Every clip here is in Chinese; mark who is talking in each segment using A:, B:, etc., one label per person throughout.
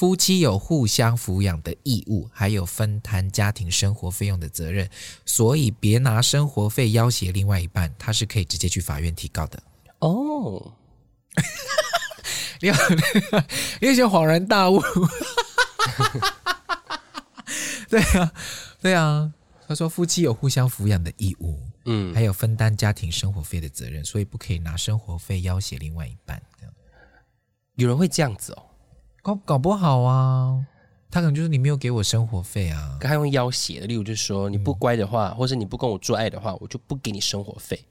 A: 夫妻有互相抚养的义务，还有分摊家庭生活费用的责任，所以别拿生活费要挟另外一半，他是可以直接去法院提告的。
B: 哦，
A: 你 有有些恍然大悟。对啊，对啊。他说夫妻有互相抚养的义务，嗯，还有分担家庭生活费的责任，所以不可以拿生活费要挟另外一半。
B: 有人会这样子哦。
A: 搞搞不好啊，他可能就是你没有给我生活费啊，
B: 他用要挟的，例如就是说你不乖的话，嗯、或是你不跟我做爱的话，我就不给你生活费。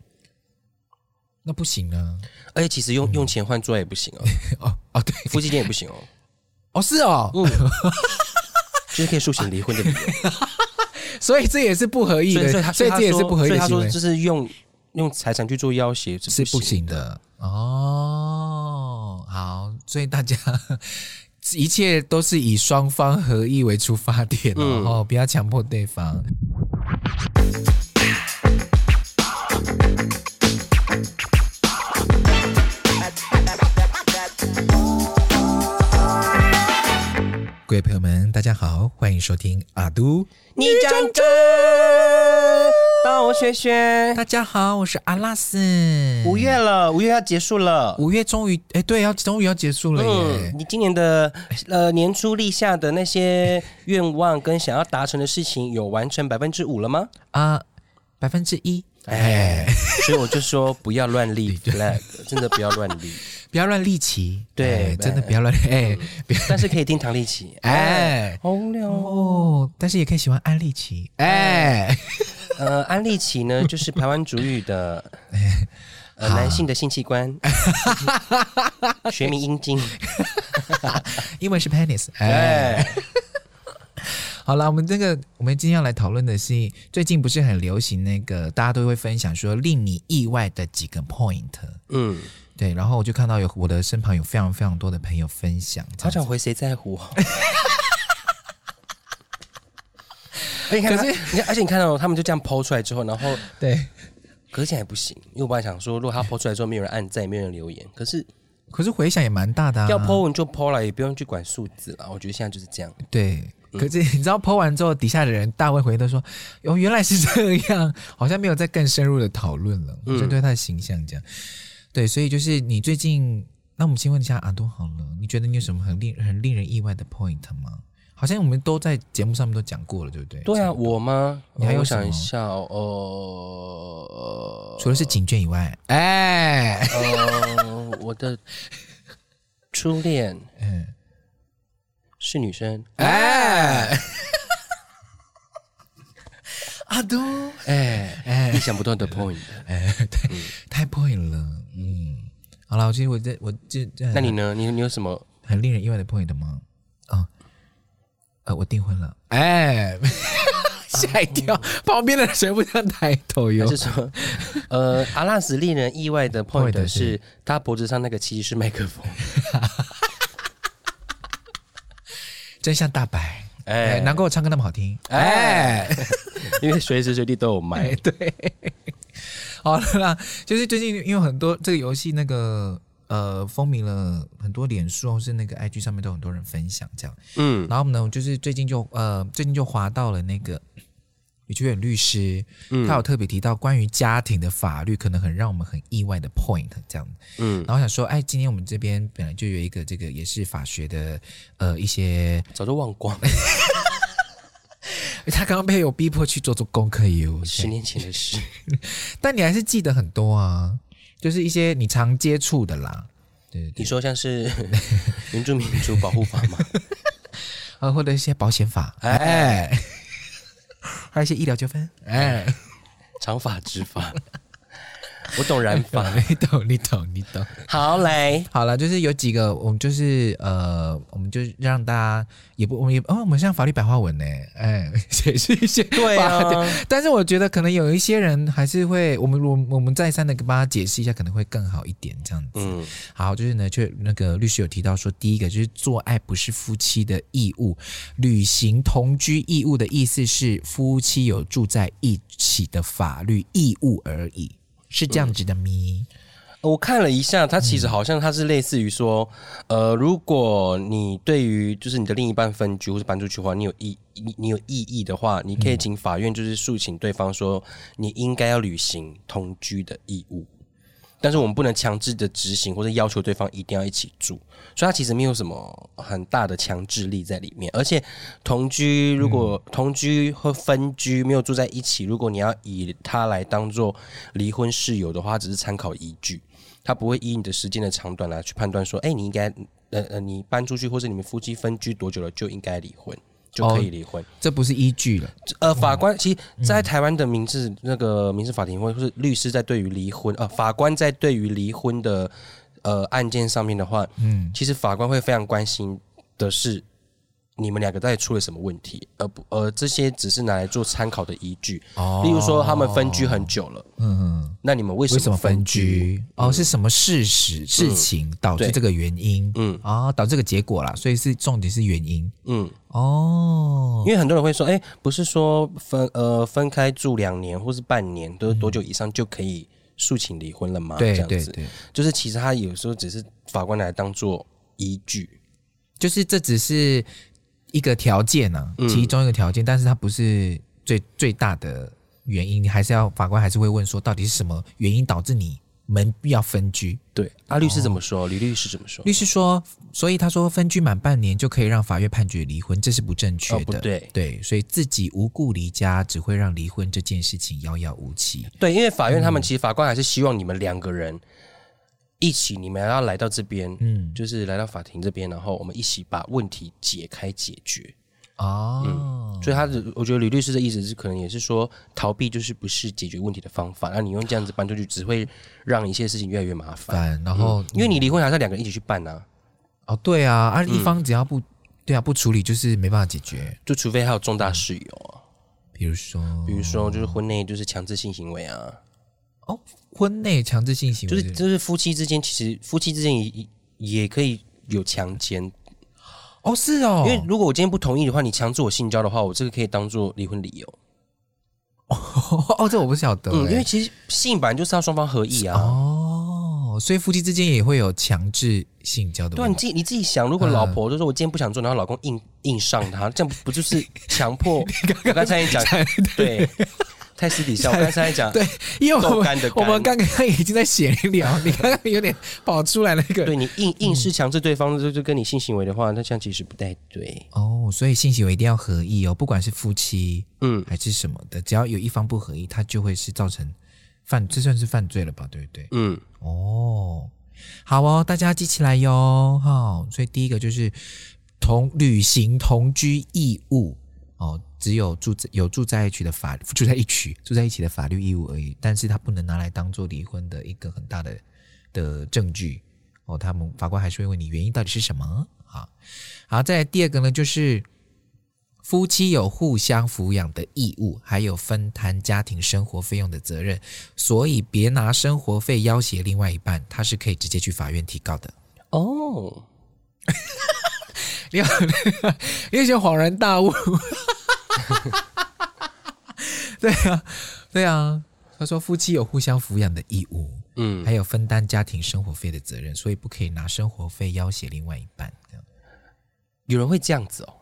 A: 那不行啊！
B: 而且其实用、嗯、用钱换做爱也不行哦。
A: 哦哦，对，
B: 夫妻间也不行哦。
A: 哦，是哦，嗯，
B: 就是可以诉请离婚的理由。
A: 所以这也是不合意的，所以，所以这也是不合意的。
B: 他说就是用用财产去做要挟
A: 是不行的哦。好，所以大家。一切都是以双方合意为出发点，然后不要强迫对方。各位朋友们，大家好，欢迎收听阿都，
B: 你讲真，当我学学。
A: 大家好，我是阿拉斯。
B: 五月了，五月要结束了，
A: 五月终于，哎，对，要终于要结束了耶。
B: 嗯，你今年的呃年初立下的那些愿望跟想要达成的事情，有完成百分之五了吗？
A: 啊，百分之一。
B: 哎，所以我就说不要乱立 flag，真的不要乱立。
A: 不要乱立旗，对，
B: 哎、
A: 真的不要乱哎。
B: 但是可以听唐立奇，
A: 哎，好无聊。哦。但是也可以喜欢安立奇，哎，
B: 呃，安立奇呢，就是台湾主语的呃男性的性器官，学名阴茎，
A: 英文是 penis，哎。好了，我们这个我们今天要来讨论的是，最近不是很流行那个，大家都会分享说令你意外的几个 point，嗯。对，然后我就看到有我的身旁有非常非常多的朋友分享，
B: 好想回谁在乎？而且可是你看，而且你看到他们就这样 po 出来之后，然后
A: 对，
B: 可是现在不行，因为我本来想说，如果他 po 出来之后没有人按赞，没有人留言，可是
A: 可是回响也蛮大的，啊，
B: 要 po 文就 po 了，也不用去管数字了。我觉得现在就是这样。
A: 对，可是你知道 po 完之后，底下的人大会回都说，哦，原来是这样，好像没有再更深入的讨论了，针对他的形象这样。对，所以就是你最近，那我们先问一下阿都好了，你觉得你有什么很令很令人意外的 point 吗？好像我们都在节目上面都讲过了，对不对？
B: 对啊，我吗？
A: 你还有
B: 想一下哦，呃，
A: 除了是警卷以外，哎，
B: 呃，我的初恋，嗯，是女生，哎。
A: 阿都，
B: 哎哎，意想不到的 point，
A: 哎，对，嗯、太 point 了，嗯，好了，我其实我这我这，
B: 那你呢？你你有什么
A: 很令人意外的 point 吗？啊、哦，呃，我订婚了，哎，吓一跳，旁边的人全部这样抬头哟。
B: 就是说，呃，阿拉斯令人意外的 point 是他脖子上那个其实是麦克风，
A: 真像大白。哎，难怪我唱歌那么好听，
B: 哎，因为随时随地都有麦。
A: 对，好了啦，就是最近因为很多这个游戏那个呃风靡了很多脸书或是那个 IG 上面都有很多人分享这样，嗯，然后呢，就是最近就呃最近就滑到了那个。李秋远律师，他有特别提到关于家庭的法律，可能很让我们很意外的 point，这样，嗯，然后想说，哎，今天我们这边本来就有一个这个也是法学的，呃，一些
B: 早就忘光了，
A: 他刚刚被我逼迫去做做功课哟，
B: 十年前的事，
A: 但你还是记得很多啊，就是一些你常接触的啦，对，对，对，
B: 你说像是 原住民族保护法吗？
A: 啊，或者一些保险法，哎。还有一些医疗纠纷，哎，
B: 长发直发，我懂染发，
A: 你懂，你懂，你懂。
B: 好嘞，
A: 好了，就是有几个，我们就是呃，我们就让大家也不，我们也哦，我们像法律白话文呢，哎，解释一些
B: 对啊。
A: 但是我觉得可能有一些人还是会，我们我我们再三的跟大家解释一下，可能会更好一点，这样子。嗯，好，就是呢，就那个律师有提到说，第一个就是做爱不是夫妻的义务，履行同居义务的意思是夫妻有住在一起的法律义务而已。是这样子的咪？
B: 我看了一下，它其实好像它是类似于说，呃，如果你对于就是你的另一半分居或是搬出去的话，你有异你你有异议的话，你可以请法院就是诉请对方说，你应该要履行同居的义务。但是我们不能强制的执行，或者要求对方一定要一起住，所以它其实没有什么很大的强制力在里面。而且同居，如果同居和分居没有住在一起，如果你要以它来当做离婚事由的话，只是参考依据，它不会以你的时间的长短来去判断说，哎，你应该呃呃，你搬出去或者你们夫妻分居多久了就应该离婚。就可以离婚，哦，
A: 这不是依据了。
B: 呃，法官其实，在台湾的民事那个民事法庭，或者是律师在对于离婚，呃，法官在对于离婚的呃案件上面的话，嗯，其实法官会非常关心的是。你们两个到底出了什么问题？而不，呃，这些只是拿来做参考的依据。哦，例如说他们分居很久了，嗯，那你们为什么分居？
A: 哦，是什么事实、事情导致这个原因？嗯，啊，导致这个结果啦，所以是重点是原因。嗯，哦，
B: 因为很多人会说，哎，不是说分呃分开住两年或是半年，都多久以上就可以诉请离婚了吗？
A: 对对对，
B: 就是其实他有时候只是法官来当做依据，
A: 就是这只是。一个条件呢、啊，其中一个条件，嗯、但是它不是最最大的原因，你还是要法官还是会问说，到底是什么原因导致你们要分居？
B: 对，阿、啊、律师怎么说？李、哦、律师怎么说？
A: 律师说，所以他说分居满半年就可以让法院判决离婚，这是不正确的。哦、对，对，所以自己无故离家只会让离婚这件事情遥遥无期。
B: 对，因为法院他们其实法官还是希望你们两个人。一起，你们要来到这边，嗯，就是来到法庭这边，然后我们一起把问题解开解决。哦，嗯，所以他的，我觉得吕律师的意思是，可能也是说，逃避就是不是解决问题的方法。那你用这样子搬出去，只会让一些事情越来越麻烦。
A: 然后，
B: 因为你离婚还是要两个人一起去办啊。
A: 哦，对啊，而一方只要不，对啊，不处理就是没办法解决，
B: 就除非还有重大事由啊，
A: 比如说，
B: 比如说就是婚内就是强制性行为啊。
A: 哦。婚内强制性行为
B: 就是就是夫妻之间，其实夫妻之间也也可以有强奸
A: 哦，是哦，
B: 因为如果我今天不同意的话，你强制我性交的话，我这个可以当做离婚理由。
A: 哦，这我不晓得，
B: 嗯，因为其实性本来就是要双方合意啊。
A: 哦，所以夫妻之间也会有强制性交的。
B: 对，你自己你自己想，如果老婆就说我今天不想做，然后老公硬硬上他，这样不就是强迫？我刚才也讲对。太私底下，我刚才讲，
A: 对，因为我们我们刚刚已经在闲聊，你刚刚有点跑出来那个，
B: 对，你硬硬是强制对方就就跟你性行为的话，那这样其实不太对
A: 哦。所以性行为一定要合意哦，不管是夫妻嗯还是什么的，只要有一方不合意，他就会是造成犯，这算是犯罪了吧？对不对？嗯，哦，好哦，大家记起来哟，好，所以第一个就是同履行同居义务哦。只有住在有住在一起的法住在一起住在一起的法律义务而已，但是他不能拿来当做离婚的一个很大的的证据哦。他们法官还是会问你原因到底是什么？啊，好，再来第二个呢，就是夫妻有互相抚养的义务，还有分摊家庭生活费用的责任，所以别拿生活费要挟另外一半，他是可以直接去法院提告的哦。你好，你有些恍然大悟。对啊，对啊。他说夫妻有互相抚养的义务，嗯，还有分担家庭生活费的责任，所以不可以拿生活费要挟另外一半。这样，
B: 有人会这样子哦，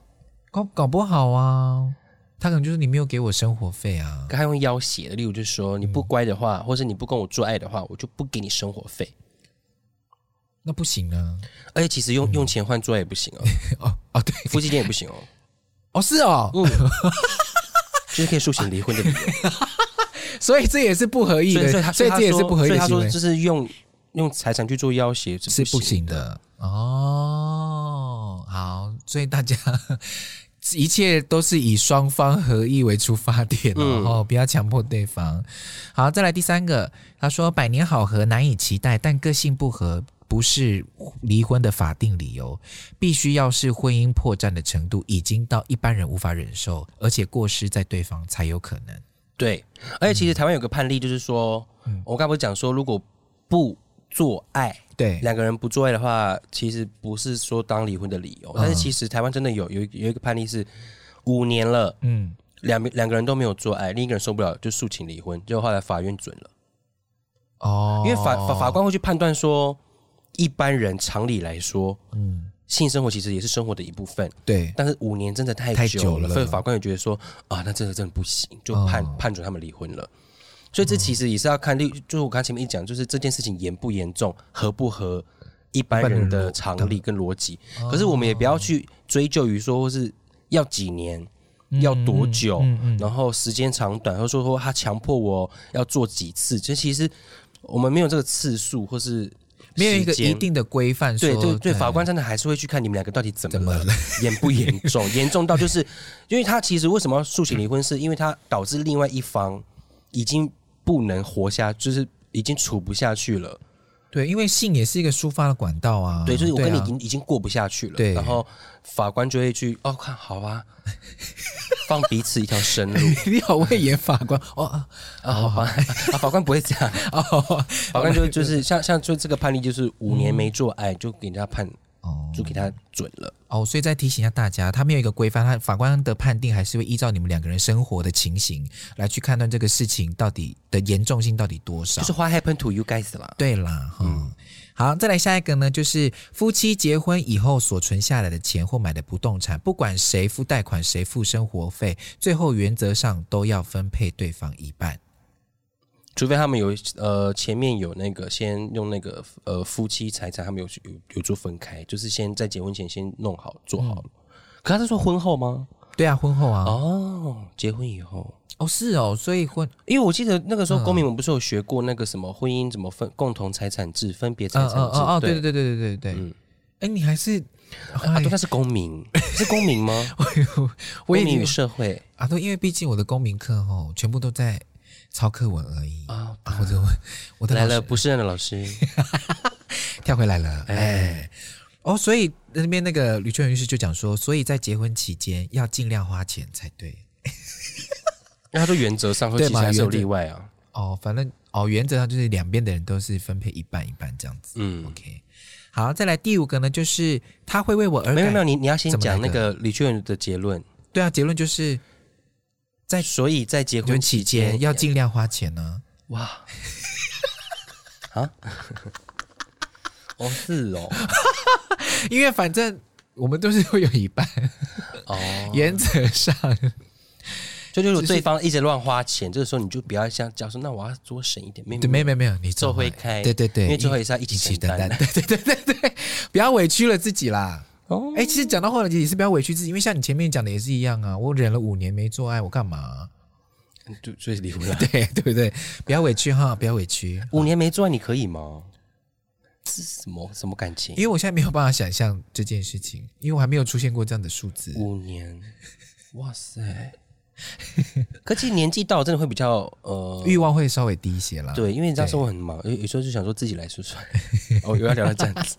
A: 搞搞不好啊，他可能就是你没有给我生活费啊，
B: 他用要挟的，例如就是说你不乖的话，嗯、或者你不跟我做爱的话，我就不给你生活费。
A: 那不行啊，
B: 而且其实用、嗯、用钱换做爱也不行哦，
A: 哦哦，对，
B: 夫妻间也不行哦。
A: 哦，是哦，嗯，
B: 就是可以诉请离婚的理由，
A: 所以这也是不合意的，所以这也是不合意的。
B: 所以他说，就是用用财产去做要挟是
A: 不行的哦。好，所以大家 一切都是以双方合意为出发点，然后不要强迫对方。好，再来第三个，他说百年好合难以期待，但个性不合。不是离婚的法定理由，必须要是婚姻破绽的程度已经到一般人无法忍受，而且过失在对方才有可能。
B: 对，而且其实台湾有个判例，就是说，嗯、我刚不是讲说，如果不做爱，对两个人不做爱的话，其实不是说当离婚的理由。嗯、但是其实台湾真的有有有一个判例是五年了，嗯，两两个人都没有做爱，另一个人受不了就诉请离婚，结果后来法院准了。哦，因为法法法官会去判断说，一般人常理来说，嗯，性生活其实也是生活的一部分。
A: 对，
B: 但是五年真的太久了，久了所以法官也觉得说啊，那这个真的不行，就判、哦、判准他们离婚了。所以这其实也是要看律，就是我刚才前面一讲，就是这件事情严不严重，合不合一般人的常理跟逻辑。可是我们也不要去追究于说，或是要几年，要多久，然后时间长短，或者说说他强迫我要做几次，这其实我们没有这个次数，或是
A: 没有一个一定的规范。
B: 对对对，法官真的还是会去看你们两个到底怎么了，严不严重，严重到就是，因为他其实为什么要诉请离婚，是因为他导致另外一方已经。不能活下，就是已经处不下去了。
A: 对，因为性也是一个抒发的管道啊。
B: 对，就是我跟你已经已经过不下去了。对，然后法官就会去哦，看好吧，放彼此一条生路。
A: 你好会演法官哦 啊，
B: 好吧，啊，法官不会这样。哦，法官就就是像像就这个判例，就是五年没做爱就给人家判。就给他准了
A: 哦，所以再提醒一下大家，他没有一个规范，他法官的判定还是会依照你们两个人生活的情形来去判断这个事情到底的严重性到底多少。
B: 就是 What happened to you guys 啦？
A: 对啦，嗯，好，再来下一个呢，就是夫妻结婚以后所存下来的钱或买的不动产，不管谁付贷款，谁付生活费，最后原则上都要分配对方一半。
B: 除非他们有呃前面有那个先用那个呃夫妻财产，他们有有有做分开，就是先在结婚前先弄好做好了。嗯、可他是说婚后吗？
A: 对啊，婚后啊。
B: 哦，结婚以后
A: 哦是哦，所以婚，
B: 因为我记得那个时候公民我们不是有学过那个什么婚姻怎么分共同财产制、分别财产制？哦
A: 哦，对对对对对对对。嗯，哎，你还是
B: 啊？对，他是公民，是公民吗？我公民与社会
A: 啊，都，因为毕竟我的公民课哦，全部都在。抄课文而已啊！或者我 我
B: 来了，不是的老师
A: 跳回来了。哎，哦，所以那边那个吕秋远律师就讲说，所以在结婚期间要尽量花钱才对。
B: 那他说原则上会其实还是有例外啊。
A: 哦，反正哦，原则上就是两边的人都是分配一半一半这样子。嗯，OK。好，再来第五个呢，就是他会为我而。
B: 没有没有，你你要先讲那个吕秋远的结论。
A: 对啊，结论就是。在
B: 所以，在结婚期间
A: 要尽量花钱呢。哇，
B: 啊，哦是哦，
A: 因为反正我们都是会有一半。哦，原则上，
B: 就就是对方一直乱花钱，这个时候你就不要像讲说，那我要多省一点。没
A: 没有没有，你
B: 做会开，
A: 对对对，
B: 因为最后也是要一起承担，
A: 对对对对对，不要委屈了自己啦。哦，哎，其实讲到后来也是不要委屈自己，因为像你前面讲的也是一样啊，我忍了五年没做爱，我干嘛？
B: 就所以离婚了，
A: 对对不对？不要委屈哈，不要委屈。
B: 五年没做爱你可以吗？是什么什么感情？
A: 因为我现在没有办法想象这件事情，因为我还没有出现过这样的数字。
B: 五年，哇塞！可是年纪到了，真的会比较呃，
A: 欲望会稍微低一些啦。
B: 对，因为你知道生活很忙，有有时候就想说自己来说说。哦，又要聊到这样子。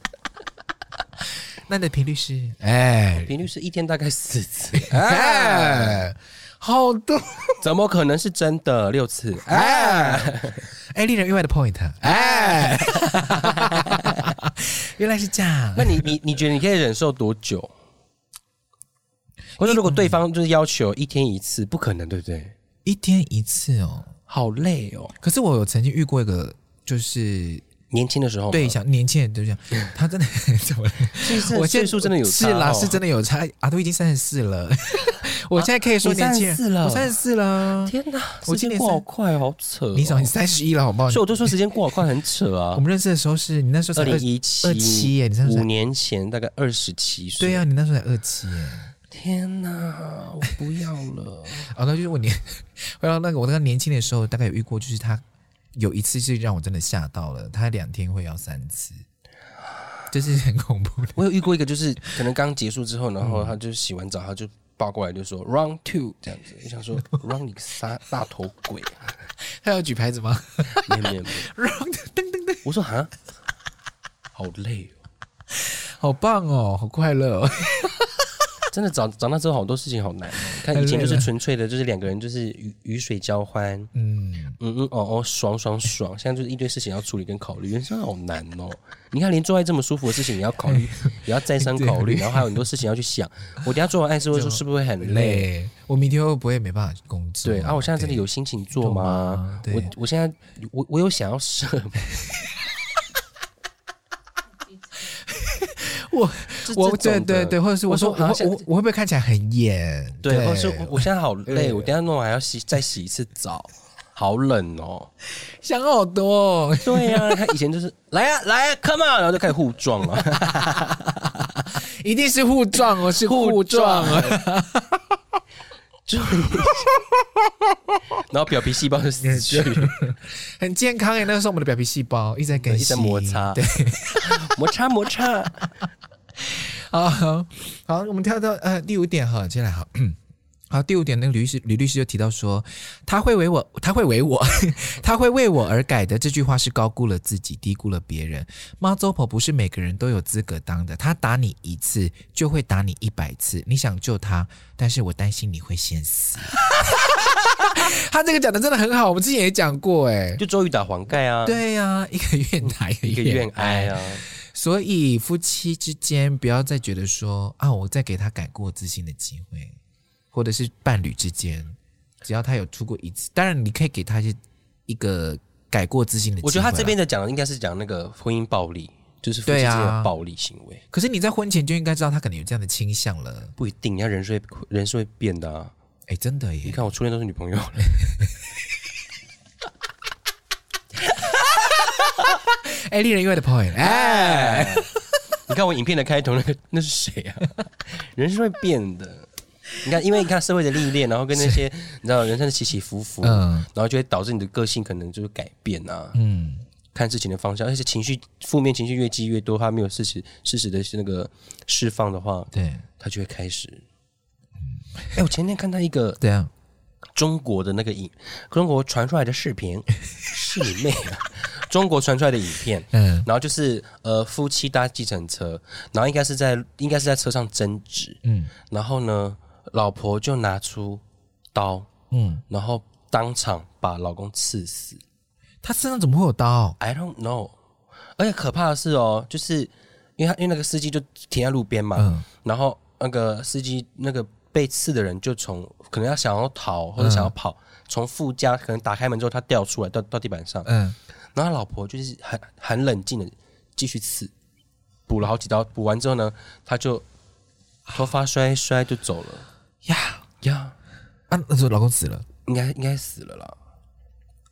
A: 那你的频率是？哎，
B: 频率是一天大概四次。
A: 哎，好多，
B: 怎么可能是真的六次？哎，
A: 哎，令人意外的 point。哎，原来是这样。
B: 那你你你觉得你可以忍受多久？或者如果对方就是要求一天一次，不可能，对不对？
A: 一天一次哦，
B: 好累哦。
A: 可是我有曾经遇过一个，就是。
B: 年轻的时候，
A: 对，像年轻人都这样，他真的 怎么了？
B: 我岁数真的有差，
A: 是啦，是真的有差啊，都已经三十四了。我现在可以说年轻人，我三十四了。
B: 天哪，我今年过好快，好扯。
A: 你想你三十一了，好不好？
B: 所以我都说时间过好快，很扯啊。
A: 我们认识的时候是你那时候才二
B: 一七，
A: 二七耶，你
B: 五年前大概二十七岁。
A: 对呀，你那时候才二七耶。
B: 天哪，我不要了。
A: 啊，那就是我年，回到那个我那个年轻的时候，大概有遇过，就是他。有一次是让我真的吓到了，他两天会要三次，就是很恐怖的。
B: 我有遇过一个，就是可能刚结束之后，然后他就洗完澡，他就抱过来就说 “round two” 这样子。我想说 “round 你个大大头鬼”，
A: 他要举牌子吗？
B: 没有没有没有，round 噔噔噔。我说啊，好累哦，
A: 好棒哦，好快乐哦。
B: 真的长长大之后，好多事情好难。看以前就是纯粹的，就是两个人就是雨雨水交欢，嗯嗯嗯哦哦爽爽爽。现在就是一堆事情要处理跟考虑，人生好难哦。你看，连做爱这么舒服的事情也要考虑，也要再三考虑，然后还有很多事情要去想。我等下做完爱之后，说是不是会很累？
A: 我明天会不会没办法工作？
B: 对啊，我现在真的有心情做吗？我我现在我我有想要射吗？
A: 我我对对对，或者是我说我我我会不会看起来很演？
B: 对，或者是我现在好累，我等下弄完还要洗再洗一次澡，好冷哦，
A: 想好多。
B: 对呀，他以前就是来啊来啊，come on，然后就开始互撞了，
A: 一定是互撞哦，是互撞。啊，
B: 然后表皮细胞就死去，
A: 很健康诶，那个时候我们的表皮细胞一直在更新，
B: 一直在摩擦，对，摩擦摩擦。
A: 好好，好，我们跳到呃第五点哈，接下来 好，好第五点，那个吕律师吕律师就提到说，他会为我，他会为我，他会为我而改的这句话是高估了自己，低估了别人。妈祖婆不是每个人都有资格当的，他打你一次就会打你一百次。你想救他，但是我担心你会先死。他这个讲的真的很好，我们之前也讲过，哎，
B: 就周瑜打黄盖啊，
A: 对呀、啊，一个愿打一个愿挨啊。所以夫妻之间不要再觉得说啊，我再给他改过自新的机会，或者是伴侣之间，只要他有出过一次，当然你可以给他一些一个改过自新的机会。
B: 我觉得他这边的讲的应该是讲那个婚姻暴力，就是夫妻之间的暴力行为。
A: 可是你在婚前就应该知道他可能有这样的倾向了。
B: 不一定，要人是会人是会变的啊。
A: 哎，真的耶！
B: 你看我初恋都是女朋友。
A: 哎，令人意外的 point，哎，
B: 你看我影片的开头那个那是谁啊？人是会变的，你看，因为你看社会的历练，然后跟那些你知道人生的起起伏伏，嗯，然后就会导致你的个性可能就是改变啊，嗯，看事情的方向，而且情绪负面情绪越积越多，他没有适时适时的那个释放的话，对，他就会开始，嗯，哎，我前天看到一个
A: 对啊，
B: 中国的那个影，中国传出来的视频，是你妹啊！中国传出来的影片，嗯，然后就是呃夫妻搭计程车，然后应该是在应该是在车上争执，嗯，然后呢，老婆就拿出刀，嗯，然后当场把老公刺死。
A: 他身上怎么会有刀
B: ？I don't know。而且可怕的是哦，就是因为他因为那个司机就停在路边嘛，嗯，然后那个司机那个被刺的人就从可能要想要逃或者想要跑，从副驾可能打开门之后他掉出来到到地板上，嗯。然后他老婆就是很很冷静的继续刺，补了好几刀，补完之后呢，他就头发摔摔就走了。呀呀，
A: 啊，那时候老公死了，
B: 应该应该死了啦。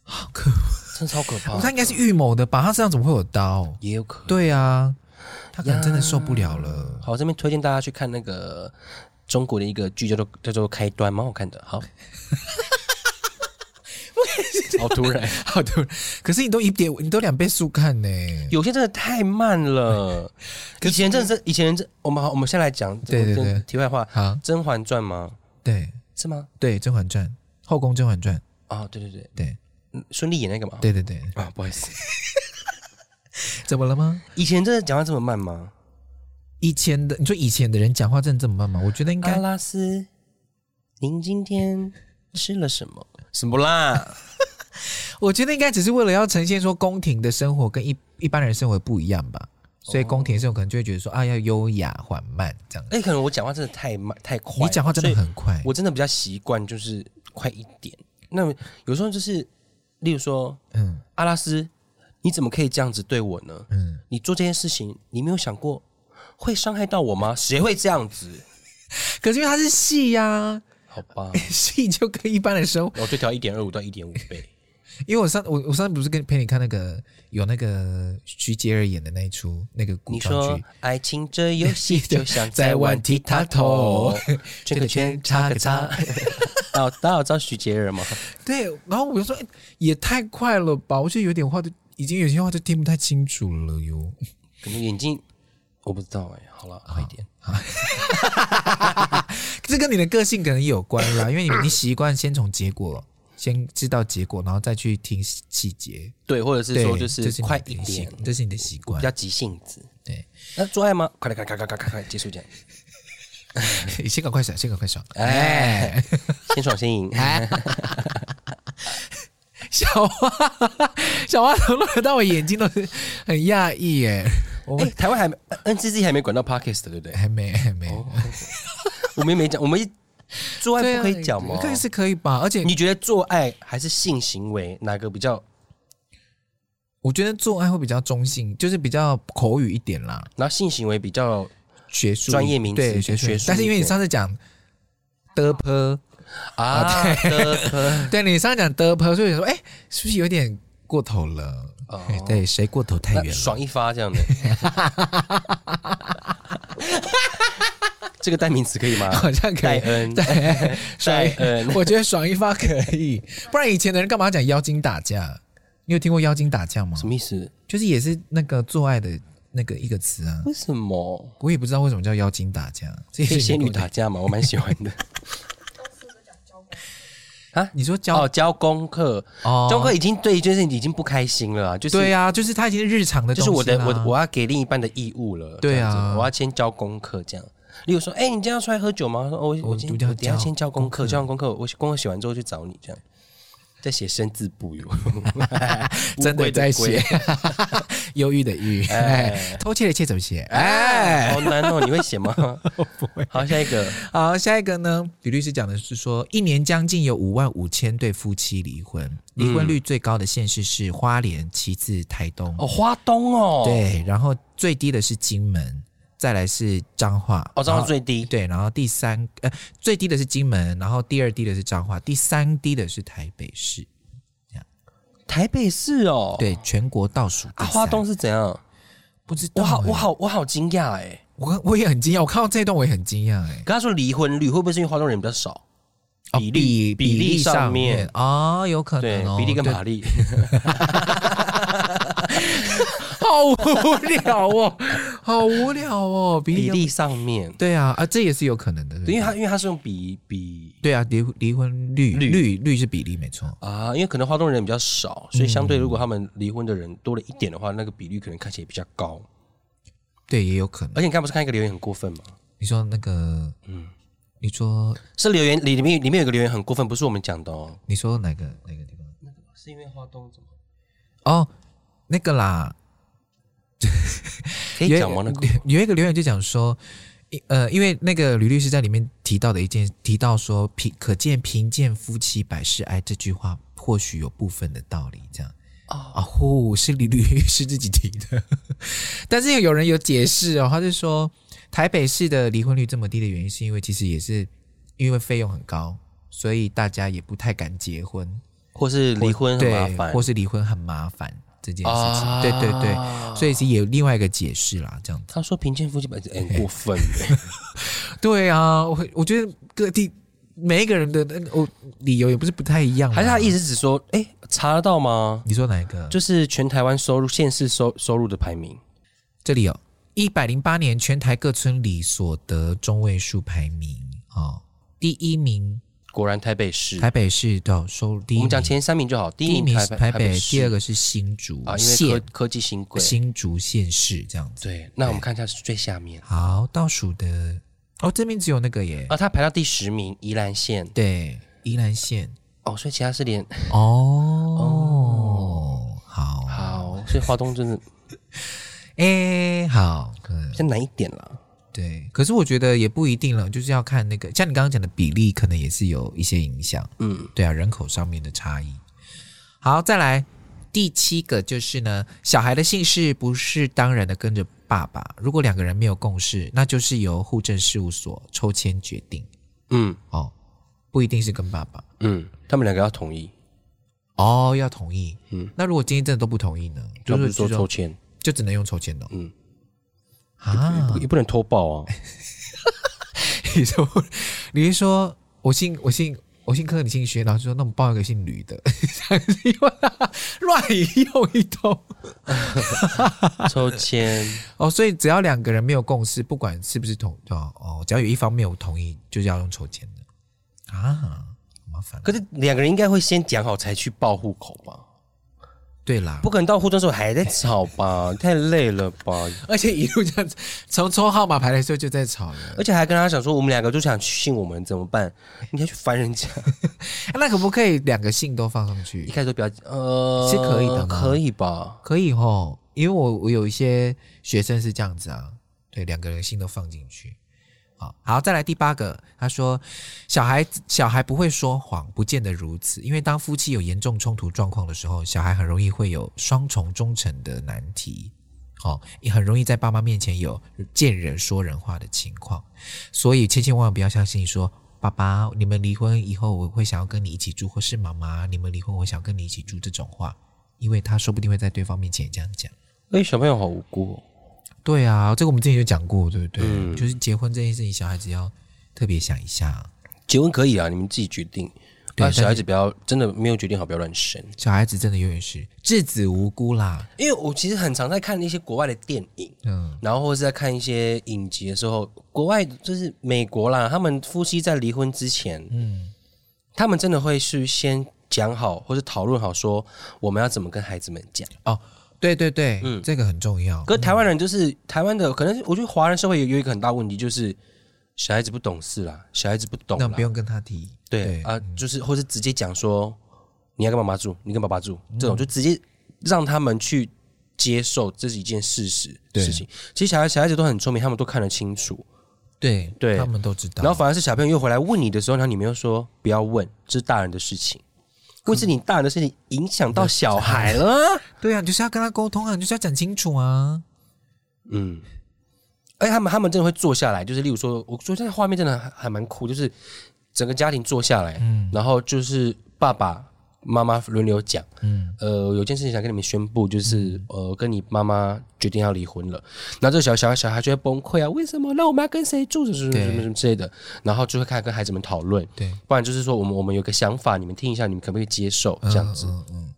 A: 好可怕，
B: 真的超可怕。
A: 他应该是预谋的吧？他身上怎么会有刀？
B: 也有可能。
A: 对啊，他可能真的受不了了。
B: 好，这边推荐大家去看那个中国的一个剧，叫做叫做《开端》，蛮好看的。好。好突然，
A: 好突然！可是你都一点，你都两倍速看呢？
B: 有些真的太慢了。以前真的是以前人，我们好，我们先来讲。
A: 对对对，
B: 题外话，好，《甄嬛传》吗？
A: 对，
B: 是吗？
A: 对，《甄嬛传》《后宫甄嬛传》
B: 啊，对对对
A: 对，
B: 孙俪演那个嘛？
A: 对对对
B: 啊，不好意思，
A: 怎么了吗？
B: 以前真的讲话这么慢吗？
A: 以前的，你说以前的人讲话真的这么慢吗？我觉得应该。
B: 阿拉斯，您今天吃了什么？什么啦？
A: 我觉得应该只是为了要呈现说宫廷的生活跟一一般人生活不一样吧，所以宫廷的生活可能就会觉得说啊，要优雅缓慢这样。哎，可能我讲话真的太慢太快，你讲话真的很快，我真的比较习惯就是快一点。那有时候就是，例如说，嗯，阿拉斯，你怎么可以这样子对我呢？嗯，你做这件事情，你没有想过会伤害到我吗？谁会这样子？可是因为它是戏呀，好吧，戏就跟一般的生活，我就调一点二五到一点五倍。因为我上我我上次不是跟陪你看那个有那个徐杰儿演的那一出那个古装剧，爱情这游戏 就像在玩踢踏头，圈个圈插个叉，大家有知道徐杰儿吗？对，然后我就说、欸、也太快了吧，我觉得有点话都已经有些话都听不太清楚了哟，可能眼睛我不知道哎、欸，好了快一点，这跟你的个性可能有关啦，因为你你习惯先从结果。先知道结果，然后再去听细节。对，或者是说就是快一点，这是你的习惯，比较急性子。对，那做爱吗？快点，快快快快快快结束这样。先赶快爽，先赶快爽，
B: 哎，先爽先赢。
A: 小花，小花从录到我眼睛都是很讶异耶。
B: 哎、欸，台湾还没 NCC 还没管到 Podcast 对不对？
A: 还没，还没。哦、
B: 我们没讲，我们 做爱不可以讲吗？
A: 可以是可以吧。而且
B: 你觉得做爱还是性行为哪个比较？
A: 我觉得做爱会比较中性，就是比较口语一点啦。
B: 然后性行为比较
A: 学术
B: 专业名词，
A: 对学术。但是因为你上次讲的坡。啊，对，对你上次讲的婆，所以说，哎，是不是有点过头了？哦，对，谁过头太远了？
B: 爽一发这样的，这个代名词可以吗？
A: 好像可以。
B: 恩，
A: 对，爽恩，我觉得爽一发可以，不然以前的人干嘛讲妖精打架？你有听过妖精打架吗？
B: 什么意思？
A: 就是也是那个做爱的那个一个词啊。
B: 为什么？
A: 我也不知道为什么叫妖精打架，
B: 这是仙女打架嘛，我蛮喜欢的。啊，你说教哦教功课哦，教功课已经对一件事情已经不开心了，啊，就是
A: 对啊，就是他已经日常的，
B: 就是我的我我要给另一半的义务了，
A: 对啊，
B: 我要先教功课这样。例如说，哎，欸，你今天要出来喝酒吗？说，哦，我我今天我等下先交功课，交完功课我功课写完之后去找你这样。在写生字簿哟，
A: 真的在写，忧郁的郁，哎，偷窃的窃怎么写？哎，
B: 好难哦，你会写吗？
A: 不会。
B: 好，下一个，
A: 好，下一个呢？李律师讲的是说，一年将近有五万五千对夫妻离婚，离婚率最高的县市是花莲，其次台东。
B: 哦，花东哦，
A: 对，然后最低的是金门。再来是彰化，
B: 哦，彰化最低，
A: 对，然后第三呃最低的是金门，然后第二低的是彰化，第三低的是台北市，这样，
B: 台北市哦，
A: 对，全国倒数。
B: 啊，花东是怎样？
A: 不知道，
B: 我好，我好，我好惊讶哎，
A: 我我也很惊讶，我看到这一段我也很惊讶哎。
B: 跟他说离婚率会不会是因为花东人比较少？比例
A: 比例上面啊，有可能哦，
B: 比例跟马力。
A: 好无聊哦，好无聊哦，比例，
B: 比例上面
A: 对啊啊，这也是有可能的，
B: 因为他因为他是用比比
A: 对啊，离离婚率率率，率是比例没错
B: 啊，因为可能花东人比较少，所以相对如果他们离婚的人多了一点的话，嗯、那个比率可能看起来比较高，
A: 对，也有可能。
B: 而且你刚不是看一个留言很过分吗？
A: 你说那个嗯，你说
B: 是留言里里面里面有个留言很过分，不是我们讲的哦。
A: 你说哪个哪个地方？
B: 那个是因为花东怎么？
A: 哦，那个啦。
B: 可以讲吗？那个
A: 有一个留言就讲说，呃，因为那个吕律师在里面提到的一件，提到说“贫可见贫贱夫妻百事哀”这句话，或许有部分的道理。这样啊，啊呼，是吕律师自己提的，但是有人有解释哦，他就说台北市的离婚率这么低的原因，是因为其实也是因为费用很高，所以大家也不太敢结婚，
B: 或是离婚很麻烦，
A: 或是离婚很麻烦。这件事情，啊、对对对，所以是有另外一个解释啦，这样子。
B: 他说贫贱夫妻百事哀很过分，
A: 对啊，我我觉得各地每一个人的那个理由也不是不太一样，
B: 还是他意思只说，哎，查得到吗？
A: 你说哪一个？
B: 就是全台湾收入县市收收入的排名，
A: 这里有一百零八年全台各村里所得中位数排名啊，第一名。
B: 果然台北市，
A: 台北市的收入第一，
B: 我们讲前三名就好。第一
A: 名是台北，第二个是新竹
B: 啊，因为科科技新贵，
A: 新竹县市这样子。
B: 对，那我们看一下是最下面。
A: 好，倒数的哦，这边只有那个耶。
B: 啊，他排到第十名，宜兰县。
A: 对，宜兰县。
B: 哦，所以其他是连
A: 哦 哦，好
B: 好，所以华东真的，
A: 哎，好，
B: 比较难一点了。
A: 对，可是我觉得也不一定了，就是要看那个，像你刚刚讲的比例，可能也是有一些影响。嗯，对啊，人口上面的差异。好，再来第七个就是呢，小孩的姓氏不是当然的跟着爸爸，如果两个人没有共识，那就是由户政事务所抽签决定。嗯，哦，不一定是跟爸爸。
B: 嗯，他们两个要同意。
A: 哦，要同意。嗯，那如果今天真的都不同意呢？
B: 就是说抽签，
A: 就只能用抽签的。嗯。
B: 啊，也不能偷报啊！
A: 你说，你是说我姓我姓我姓柯，你姓薛，然后就说那我们报一个姓吕的，乱用一通
B: 抽签
A: 哦，所以只要两个人没有共识，不管是不是同哦哦，只要有一方没有同意，就是要用抽签的啊，麻烦。
B: 可是两个人应该会先讲好才去报户口吧？
A: 对啦，
B: 不可能到互动的时候还在吵吧？太累了吧？
A: 而且一路这样子，从抽号码牌的时候就在吵了，
B: 而且还跟他讲说，我们两个都想去信我们怎么办？你要去烦人家？
A: 那可不可以两个信都放上去？
B: 一开始都比较呃，
A: 是可以的？
B: 可以吧？
A: 可以吼，因为我我有一些学生是这样子啊，对，两个人信都放进去。好，再来第八个。他说，小孩小孩不会说谎，不见得如此。因为当夫妻有严重冲突状况的时候，小孩很容易会有双重忠诚的难题。好，也很容易在爸妈面前有见人说人话的情况。所以千千万万不要相信说，爸爸，你们离婚以后，我会想要跟你一起住，或是妈妈，你们离婚，我想跟你一起住这种话，因为他说不定会在对方面前这样讲。
B: 哎，小朋友好无辜哦。
A: 对啊，这个我们之前就讲过，对不对？嗯，就是结婚这件事情，小孩子要特别想一下。
B: 结婚可以啊，你们自己决定。对，小孩子不要真的没有决定好，不要乱生。
A: 小孩子真的永远是稚子无辜啦。
B: 因为我其实很常在看一些国外的电影，嗯，然后或者是在看一些影集的时候，国外就是美国啦，他们夫妻在离婚之前，嗯，他们真的会是先讲好或者讨论好，说我们要怎么跟孩子们讲哦。
A: 对对对，嗯，这个很重要。
B: 可是台湾人就是、嗯、台湾的，可能我觉得华人社会有有一个很大问题，就是小孩子不懂事啦，小孩子不懂，
A: 那不用跟他提。
B: 对，啊，嗯、就是或是直接讲说你要跟妈妈住，你跟爸爸住，嗯、这种就直接让他们去接受这是一件事实的事情。其实小孩小孩子都很聪明，他们都看得清楚，
A: 对
B: 对，
A: 对他们都知道。
B: 然后反而是小朋友又回来问你的时候，然后你们又说不要问，这是大人的事情。会是你大人的事情影响到小孩了？
A: 对啊，就是要跟他沟通啊，你就是要讲清楚啊。
B: 嗯，而且他们他们真的会坐下来，就是例如说，我说这个画面真的还还蛮酷，就是整个家庭坐下来，嗯，然后就是爸爸。妈妈轮流讲，嗯，呃，有件事情想跟你们宣布，就是、嗯、呃，跟你妈妈决定要离婚了。然后这个小小孩小孩就会崩溃啊，为什么？那我们要跟谁住？什么什么什么之类的。然后就会开始跟孩子们讨论，对，不然就是说我们我们有个想法，你们听一下，你们可不可以接受这样子？嗯，嗯，嗯。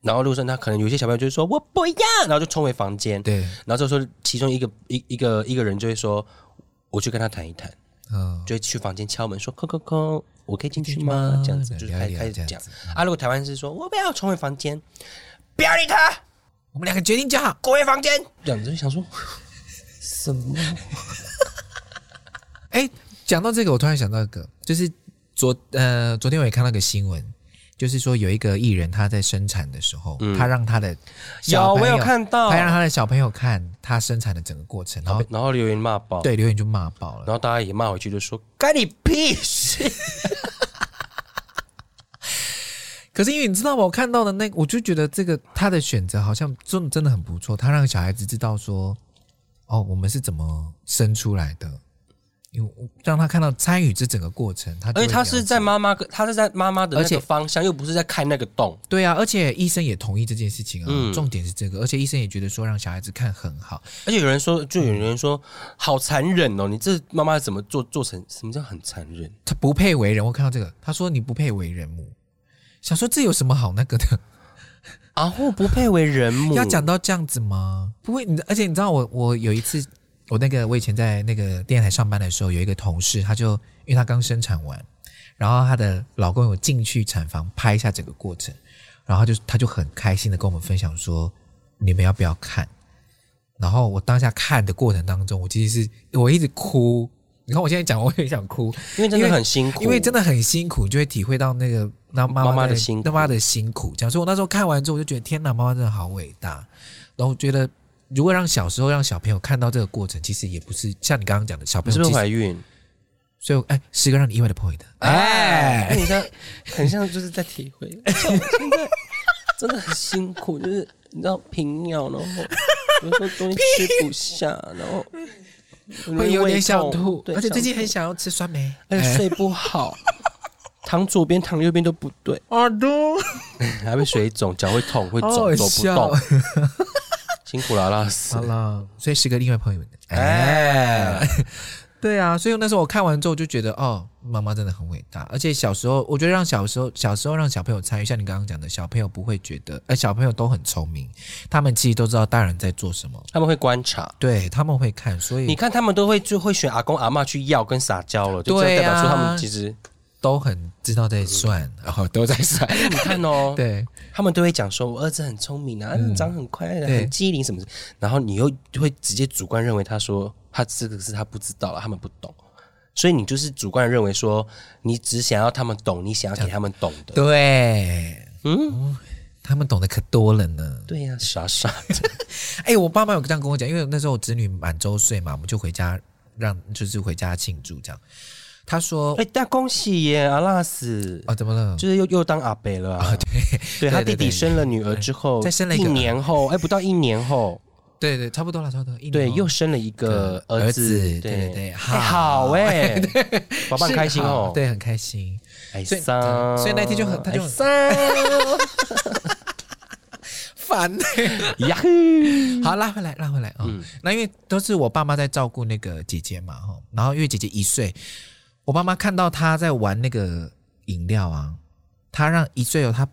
B: 然后陆生他可能有些小朋友就会说我不要，然后就冲回房间，对。然后这时候其中一个一一个一个人就会说，我去跟他谈一谈，嗯，就会去房间敲门说，扣扣扣。我可以进去吗？这样子就是开开始讲啊。如果台湾是说，我不要重回房间，不要理他，
A: 我们两个决定就好，
B: 滚回房间。这样子就想说什么？
A: 哎，讲到这个，我突然想到一个，就是昨呃昨天我也看到个新闻。就是说，有一个艺人，他在生产的时候，嗯、他让他的小朋友，
B: 有我有看到，
A: 他让他的小朋友看他生产的整个过程，然后
B: 然后留言骂爆，
A: 对，留言就骂爆了，
B: 然后大家也骂回去，就说干你屁事。
A: 可是因为你知道吗？我看到的那个，我就觉得这个他的选择好像真的真的很不错，他让小孩子知道说，哦，我们是怎么生出来的。让他看到参与这整个过程，他
B: 而且他是在妈妈，他是在妈妈的那个方向，又不是在看那个洞。
A: 对啊，而且医生也同意这件事情啊。嗯，重点是这个，而且医生也觉得说让小孩子看很好。
B: 而且有人说，就有人说好残忍哦，你这妈妈怎么做做成？什么叫很残忍？
A: 他不配为人。我看到这个，他说你不配为人母。想说这有什么好那个的
B: 啊？我不配为人 母，
A: 要讲到这样子吗？不会，你而且你知道我我有一次。我那个我以前在那个电台上班的时候，有一个同事，他就因为他刚生产完，然后她的老公有进去产房拍一下整个过程，然后就他就很开心的跟我们分享说：“你们要不要看？”然后我当下看的过程当中，我其实是我一直哭。你看我现在讲，我也想哭，
B: 因为真的很辛苦，
A: 因为，真的很辛苦，就会体会到那个那妈妈的辛苦，妈妈的辛苦。讲说，我那时候看完之后，我就觉得天哪，妈妈真的好伟大，然后觉得。如果让小时候让小朋友看到这个过程，其实也不是像你刚刚讲的，小朋友
B: 是不是怀孕？
A: 所以，哎，十个让你意外的 point，
B: 哎，很像，很像就是在体会。像我现在真的很辛苦，就是你知道平尿，然后有时候东西吃不下，然后
A: 会有点想吐，而且最近很想要吃酸梅，
B: 而且睡不好，躺左边躺右边都不对，
A: 耳朵
B: 还会水肿，脚会痛，会走走不动。辛苦了，拉死
A: 好了，所以是个另外朋友的。哎，对啊，所以那时候我看完之后就觉得，哦，妈妈真的很伟大。而且小时候，我觉得让小时候小时候让小朋友参与，像你刚刚讲的，小朋友不会觉得，哎，小朋友都很聪明，他们其实都知道大人在做什么，
B: 他们会观察，
A: 对，他们会看，所以
B: 你看他们都会就会选阿公阿嬷去要跟撒娇了，就代表说他们其实
A: 都很知道在算，然后、都在算。
B: 你看哦，
A: 对，
B: 他们都会讲说，我儿子很聪明啊，嗯、长很快，很机灵什么的。然后你又会直接主观认为他说他这个是他不知道了，他们不懂。所以你就是主观认为说，你只想要他们懂，你想要给他们懂的。
A: 对，嗯，他们懂得可多了呢。
B: 对呀、啊，傻傻的。
A: 哎、欸，我爸妈有这样跟我讲，因为那时候我侄女满周岁嘛，我们就回家让，就是回家庆祝这样。他说：“哎、欸，大恭喜耶，阿拉斯啊，怎么了？
B: 就是又又当阿北了啊？对，对他弟弟生了女儿之后，再生了一年后，哎，不到一年后。”
A: 对对，差不多了，差不多。
B: 对，又生了一个儿子，对对对，好哎，宝宝 很开心哦，
A: 对，很开心。
B: 所以，
A: 所以那天就很，他就很 烦。呀呼，好，拉回来，拉回来啊。那因为都是我爸妈在照顾那个姐姐嘛，哈。然后因为姐姐一岁，我爸妈看到他在玩那个饮料啊，他让一岁哦，他。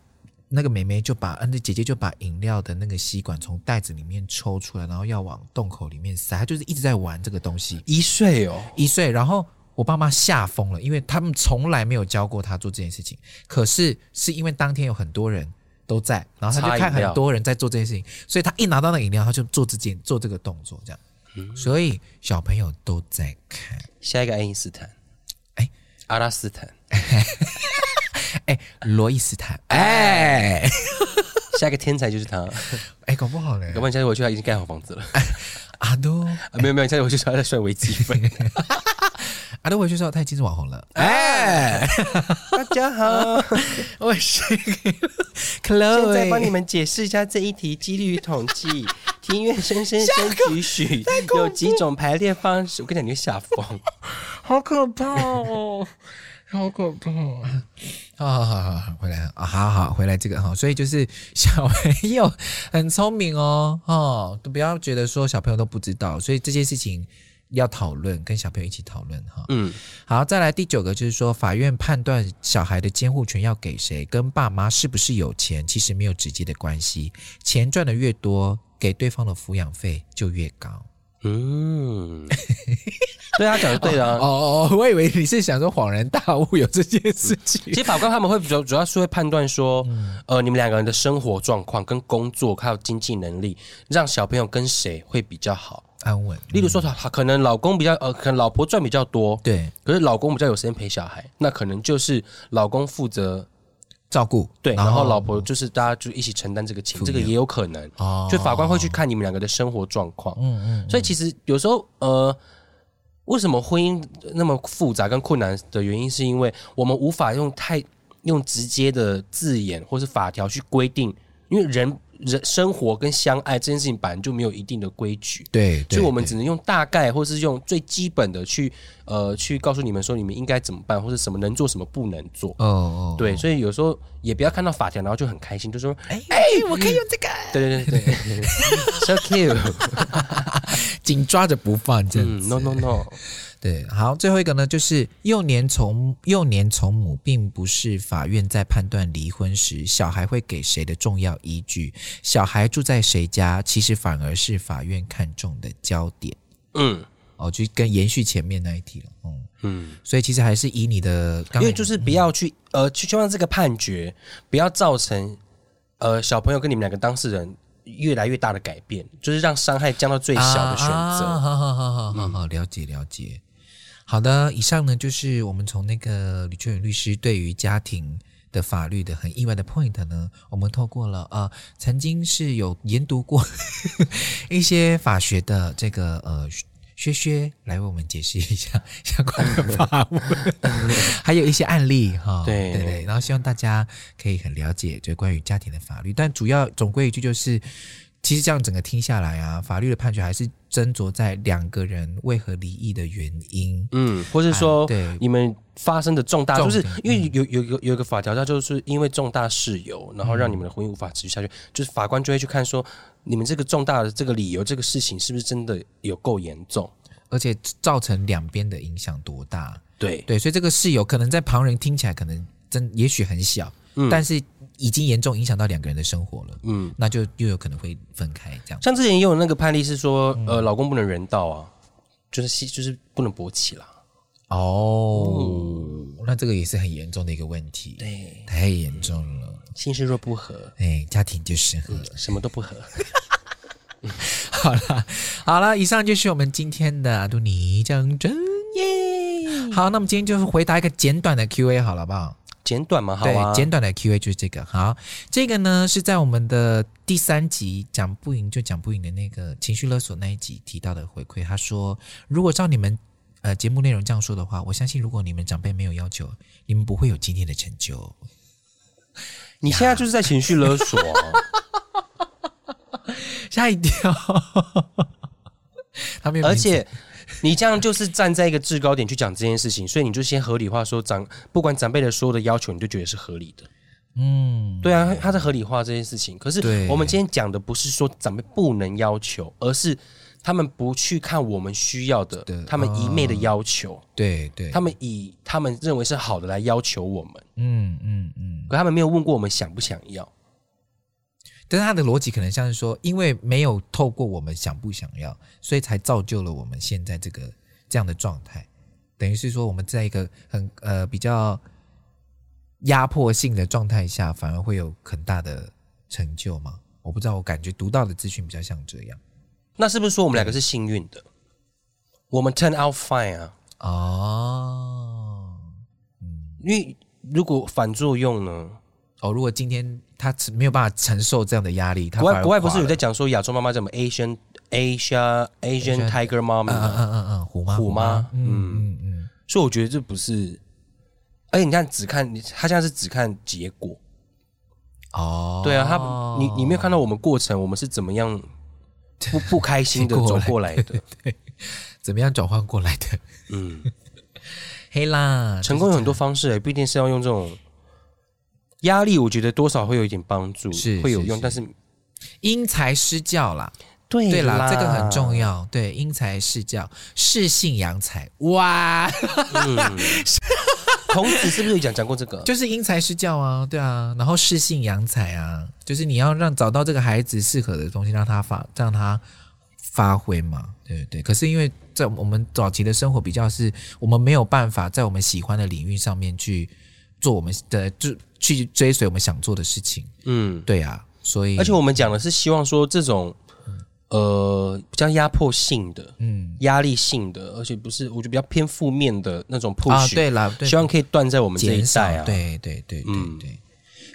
A: 那个妹妹就把，嗯，那姐姐就把饮料的那个吸管从袋子里面抽出来，然后要往洞口里面塞，他就是一直在玩这个东西。
B: 一岁哦，
A: 一岁。然后我爸妈吓疯了，因为他们从来没有教过他做这件事情。可是是因为当天有很多人都在，然后他就看很多人在做这件事情，所以他一拿到那饮料，他就做这件做这个动作，这样。嗯，所以小朋友都在看。
B: 下一个爱因斯坦，哎，阿拉斯坦。
A: 哎，罗伊斯坦，哎，
B: 下一个天才就是他，
A: 哎，搞不好嘞，
B: 搞不好下次回去他已经盖好房子了。
A: 阿 都，
B: 没有没有，下次回去他在算微积分。
A: 阿都回去之后他已经是网红了。哎，
B: 大家好，
A: 我是
B: Chloe，现在帮你们解释一下这一题几率统计，庭院深深深几许，有几种排列方式。我跟你讲，你会吓疯，
A: 好可怕哦。好可怕啊！好好好，回来啊，好好回来这个哈，所以就是小朋友很聪明哦，哦，都不要觉得说小朋友都不知道，所以这件事情要讨论，跟小朋友一起讨论哈。嗯，好，再来第九个就是说，法院判断小孩的监护权要给谁，跟爸妈是不是有钱其实没有直接的关系，钱赚的越多，给对方的抚养费就越高。嗯。
B: 对他讲的对啊，
A: 哦哦哦，我以为你是想说恍然大悟有这件事情。
B: 其实法官他们会比较主要是会判断说，嗯、呃，你们两个人的生活状况跟工作还有经济能力，让小朋友跟谁会比较好
A: 安稳。
B: 例如说，他可能老公比较呃，可能老婆赚比较多，
A: 对，
B: 可是老公比较有时间陪小孩，那可能就是老公负责
A: 照顾，
B: 对，然后老婆就是大家就一起承担这个钱，这个也有可能。哦，就法官会去看你们两个的生活状况。嗯嗯，所以其实有时候呃。为什么婚姻那么复杂跟困难的原因，是因为我们无法用太用直接的字眼或是法条去规定，因为人人生活跟相爱这件事情本来就没有一定的规矩，
A: 对，
B: 所以我们只能用大概或是用最基本的去呃去告诉你们说你们应该怎么办，或者什么能做什么不能做。哦哦，对，所以有时候也不要看到法条然后就很开心，就说哎哎，我可以用这个，对对对对，so cute。
A: 紧抓着不放，这样子。
B: No no no，
A: 对，好，最后一个呢，就是幼年从幼年从母，并不是法院在判断离婚时小孩会给谁的重要依据。小孩住在谁家，其实反而是法院看重的焦点。嗯，哦，就跟延续前面那一题了。嗯嗯，所以其实还是以你的，
B: 因为就是不要去、嗯、呃，去希望这个判决不要造成呃小朋友跟你们两个当事人。越来越大的改变，就是让伤害降到最小的选择。
A: 好好好好好好，了解了解。好的，以上呢就是我们从那个吕秋远律师对于家庭的法律的很意外的 point 呢，我们透过了、呃，曾经是有研读过一些法学的这个呃。薛薛来为我们解释一下 相关的法务，还有一些案例哈。对对对，然后希望大家可以很了解，就关于家庭的法律。但主要总归一句就是，其实这样整个听下来啊，法律的判决还是斟酌在两个人为何离异的原因，
B: 嗯，或是说对你们发生的重大，就是因为有有有有一个法条，它就是因为重大事由，然后让你们的婚姻无法持续下去，就是法官就会去看说。你们这个重大的这个理由，这个事情是不是真的有够严重，
A: 而且造成两边的影响多大？
B: 对
A: 对，所以这个事由可能在旁人听起来可能真也许很小，嗯，但是已经严重影响到两个人的生活了，嗯，那就又有可能会分开这样。
B: 像之前也有那个判例是说，呃，老公不能人道啊，就是就是不能勃起了。
A: 哦，那那这个也是很严重的一个问题，
B: 对，
A: 太严重了。
B: 心事若不和，
A: 哎，家庭就是、嗯、
B: 什么都不合。
A: 好了，好了，以上就是我们今天的阿杜尼讲真耶。好，那么今天就是回答一个简短的 Q&A，好了，好不好？
B: 简短嘛？好啊，
A: 简短的 Q&A 就是这个。好，这个呢是在我们的第三集讲不赢就讲不赢的那个情绪勒索那一集提到的回馈。他说，如果照你们呃节目内容这样说的话，我相信如果你们长辈没有要求，你们不会有今天的成就。
B: 你现在就是在情绪勒索，
A: 吓一跳。他没有，
B: 而且。你这样就是站在一个制高点去讲这件事情，所以你就先合理化说长不管长辈的所有的要求，你就觉得是合理的。嗯，对啊，他在合理化这件事情。可是我们今天讲的不是说长辈不能要求，而是他们不去看我们需要的，他们一昧的要求。
A: 对对，
B: 他们以他们认为是好的来要求我们。
A: 嗯嗯嗯，
B: 可他们没有问过我们想不想要。
A: 但是他的逻辑可能像是说，因为没有透过我们想不想要，所以才造就了我们现在这个这样的状态。等于是说，我们在一个很呃比较压迫性的状态下，反而会有很大的成就吗？我不知道，我感觉读到的资讯比较像这样。
B: 那是不是说我们两个是幸运的？我们 turn out fine 啊？
A: 哦，
B: 嗯，因为如果反作用呢？
A: 哦，如果今天。他没有办法承受这样的压力。他
B: 国外国外不是有在讲说亚洲妈妈叫什么 Asian Asia Asian Tiger Mom？
A: 嗯嗯嗯嗯，虎妈
B: 虎妈，嗯嗯嗯。所以我觉得这不是，而且你看只看他现在是只看结果。
A: 哦，
B: 对啊，他你你没有看到我们过程，我们是怎么样不不开心的 走过来的？
A: 对，对，怎么样转换过来的？
B: 嗯，
A: 黑啦，
B: 成功有很多方式，不一定是要用这种。压力我觉得多少会有一点帮助，是会有用，是。是是，但是
A: 因材施教啦，
B: 对
A: 对啦，这个很重要，对，因材施教，适性扬才，哇，
B: 嗯、孔子是不是有讲讲过这个？
A: 就是因材施教啊，对啊，然后适性扬才啊，就是你要让找到这个孩子适合的东西，让他发让他发挥嘛，对对对。可是因为在我们早期的生活比较是，我们没有办法在我们喜欢的领域上面去做我们的就。去追随我们想做的事情，嗯，对啊，所以
B: 而且我们讲的是希望说这种，呃，比较压迫性的，嗯，压力性的，而且不是我觉得比较偏负面的那种 push，啊，
A: 对了，
B: 希望可以断在我们这一代啊，
A: 对对对对对，嗯，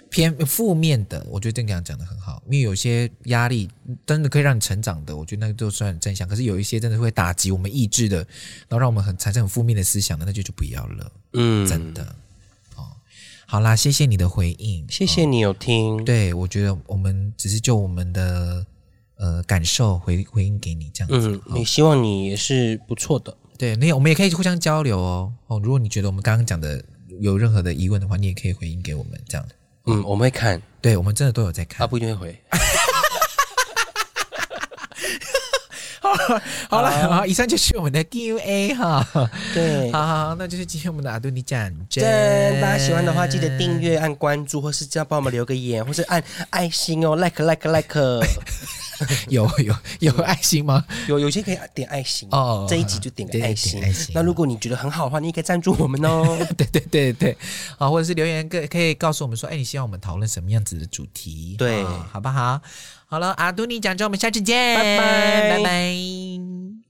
A: 偏负面的，我觉得这样讲的很好，因为有些压力真的可以让你成长的，我觉得那个都算很正向，可是有一些真的会打击我们意志的，然后让我们很产生很负面的思想的，那就就不要了，嗯，真的。哦。好啦，谢谢你的回应，
B: 谢谢你有听。
A: 哦、对，我觉得我们只是就我们的呃感受回回应给你这样子。
B: 嗯，也希望你也是不错的。
A: 对，那我们也可以互相交流哦。哦，如果你觉得我们刚刚讲的有任何的疑问的话，你也可以回应给我们这样。
B: 嗯，我们会看。
A: 对，我们真的都有在看。
B: 他不一定会回。
A: 好了，好，以上就是我们的 Q&A 哈。
B: 对，
A: 好好，那就是今天我们的阿杜尼讲真。
B: 大家喜欢的话，记得订阅、按关注，或是这样帮我们留个言，或是按爱心哦，like like like。
A: 有有有爱心吗？
B: 有，有些可以点爱心哦。这一集就点个爱心。爱心。那如果你觉得很好的话，你也可以赞助我们哦。
A: 对对对对，啊，或者是留言可可以告诉我们说，哎，你希望我们讨论什么样子的主题？
B: 对，
A: 好不好？好了，阿杜尼讲真，我们下次见，拜拜，拜拜。